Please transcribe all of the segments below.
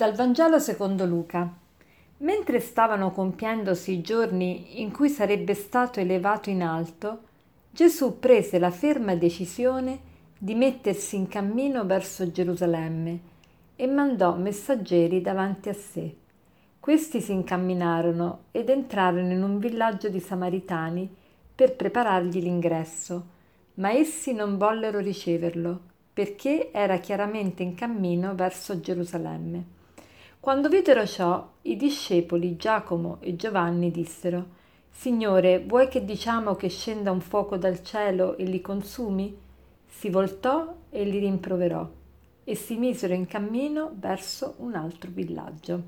Dal Vangelo secondo Luca. Mentre stavano compiendosi i giorni in cui sarebbe stato elevato in alto, Gesù prese la ferma decisione di mettersi in cammino verso Gerusalemme e mandò messaggeri davanti a sé. Questi si incamminarono ed entrarono in un villaggio di Samaritani per preparargli l'ingresso, ma essi non vollero riceverlo perché era chiaramente in cammino verso Gerusalemme. Quando videro ciò, i discepoli Giacomo e Giovanni dissero, Signore, vuoi che diciamo che scenda un fuoco dal cielo e li consumi? Si voltò e li rimproverò e si misero in cammino verso un altro villaggio.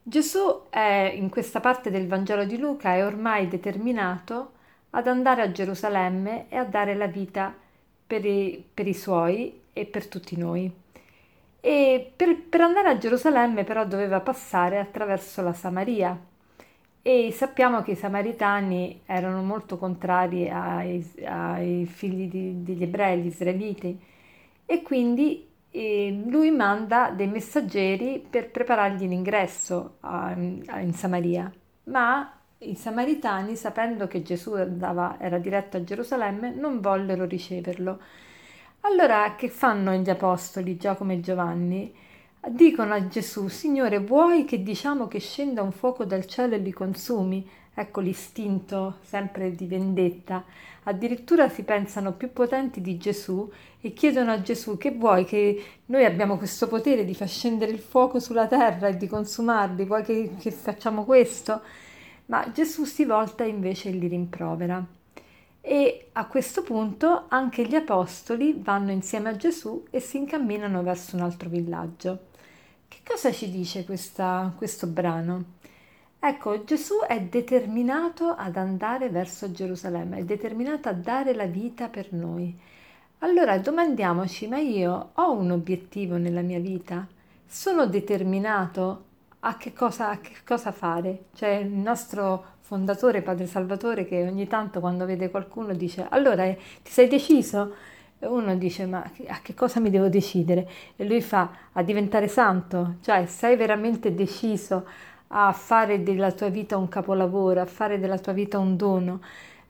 Gesù è, in questa parte del Vangelo di Luca è ormai determinato ad andare a Gerusalemme e a dare la vita per i, per i suoi e per tutti noi. E per, per andare a Gerusalemme però doveva passare attraverso la Samaria. E sappiamo che i samaritani erano molto contrari ai, ai figli di, degli ebrei, gli israeliti, e quindi eh, lui manda dei messaggeri per preparargli l'ingresso a, a, in Samaria. Ma i samaritani, sapendo che Gesù andava, era diretto a Gerusalemme, non vollero riceverlo allora che fanno gli apostoli Giacomo e Giovanni? Dicono a Gesù, Signore, vuoi che diciamo che scenda un fuoco dal cielo e li consumi? Ecco l'istinto sempre di vendetta. Addirittura si pensano più potenti di Gesù e chiedono a Gesù che vuoi che noi abbiamo questo potere di far scendere il fuoco sulla terra e di consumarli, vuoi che, che facciamo questo? Ma Gesù si volta invece e li rimprovera. E a questo punto anche gli apostoli vanno insieme a Gesù e si incamminano verso un altro villaggio. Che cosa ci dice questa, questo brano? Ecco, Gesù è determinato ad andare verso Gerusalemme, è determinato a dare la vita per noi. Allora domandiamoci, ma io ho un obiettivo nella mia vita? Sono determinato a che cosa, a che cosa fare? Cioè il nostro fondatore, Padre Salvatore, che ogni tanto quando vede qualcuno dice allora eh, ti sei deciso? E uno dice ma a che cosa mi devo decidere? E lui fa a diventare santo, cioè sei veramente deciso a fare della tua vita un capolavoro, a fare della tua vita un dono.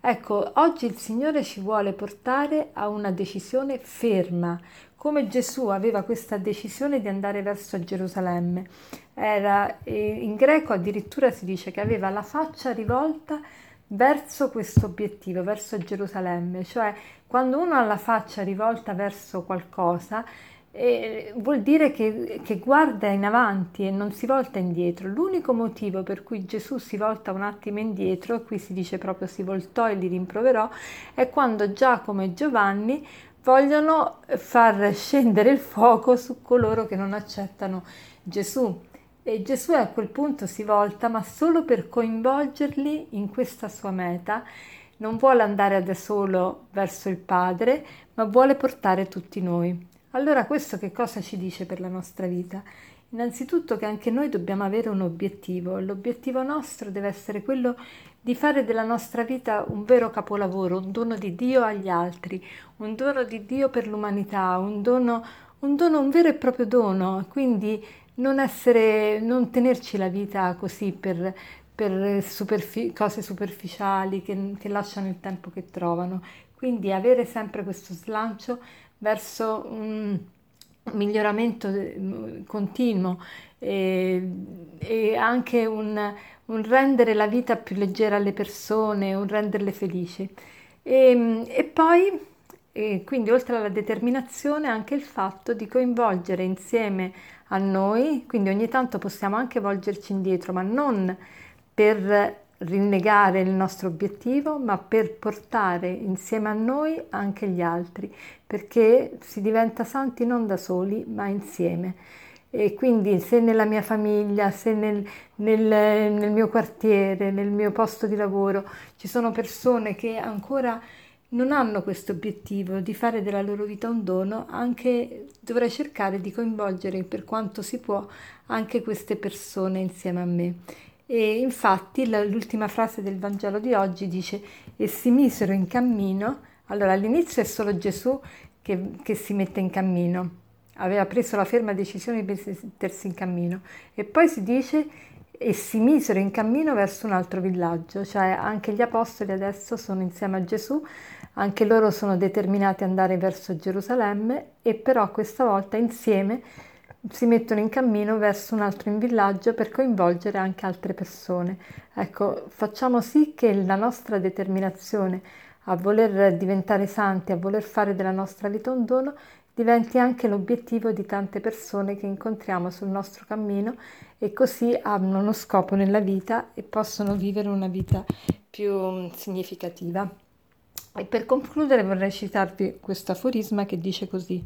Ecco, oggi il Signore ci vuole portare a una decisione ferma, come Gesù aveva questa decisione di andare verso Gerusalemme. Era, in greco addirittura si dice che aveva la faccia rivolta verso questo obiettivo, verso Gerusalemme, cioè quando uno ha la faccia rivolta verso qualcosa, eh, vuol dire che, che, guarda in avanti e non si volta indietro. L'unico motivo per cui Gesù si volta un attimo indietro, e qui si dice proprio si voltò e li rimproverò, è quando Giacomo e Giovanni vogliono far scendere il fuoco su coloro che non accettano Gesù. E Gesù a quel punto si volta, ma solo per coinvolgerli in questa sua meta. Non vuole andare da solo verso il Padre, ma vuole portare tutti noi. Allora questo che cosa ci dice per la nostra vita? Innanzitutto che anche noi dobbiamo avere un obiettivo. L'obiettivo nostro deve essere quello di fare della nostra vita un vero capolavoro, un dono di Dio agli altri, un dono di Dio per l'umanità, un dono, un, dono, un vero e proprio dono. Quindi non, essere, non tenerci la vita così per, per superfi- cose superficiali che, che lasciano il tempo che trovano. Quindi avere sempre questo slancio verso un miglioramento eh, continuo e, e anche un, un, rendere la vita più leggera alle persone, un renderle felici. E, e poi, e quindi oltre alla determinazione, anche il fatto di coinvolgere insieme a noi, quindi ogni tanto possiamo anche volgerci indietro, ma non per rinnegare il nostro obiettivo, ma per portare insieme a noi anche gli altri, perché si diventa santi non da soli, ma insieme. E quindi se nella mia famiglia, se nel, nel, nel mio quartiere, nel mio posto di lavoro ci sono persone che ancora non hanno questo obiettivo di fare della loro vita un dono, anche dovrei cercare di coinvolgere per quanto si può anche queste persone insieme a me. E infatti l'ultima frase del Vangelo di oggi dice e si misero in cammino. Allora all'inizio è solo Gesù che, che si mette in cammino. Aveva preso la ferma decisione di mettersi in cammino. E poi si dice e si misero in cammino verso un altro villaggio, cioè anche gli apostoli adesso sono insieme a Gesù, anche loro sono determinati ad andare verso Gerusalemme e però questa volta insieme si mettono in cammino verso un altro villaggio per coinvolgere anche altre persone. Ecco, facciamo sì che la nostra determinazione a voler diventare santi, a voler fare della nostra vita un dono, diventi anche l'obiettivo di tante persone che incontriamo sul nostro cammino e così hanno uno scopo nella vita e possono vivere una vita più mm, significativa. E per concludere vorrei citarvi questo aforisma che dice così: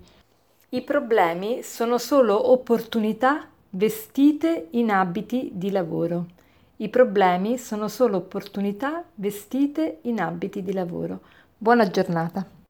I problemi sono solo opportunità vestite in abiti di lavoro. I problemi sono solo opportunità vestite in abiti di lavoro. Buona giornata.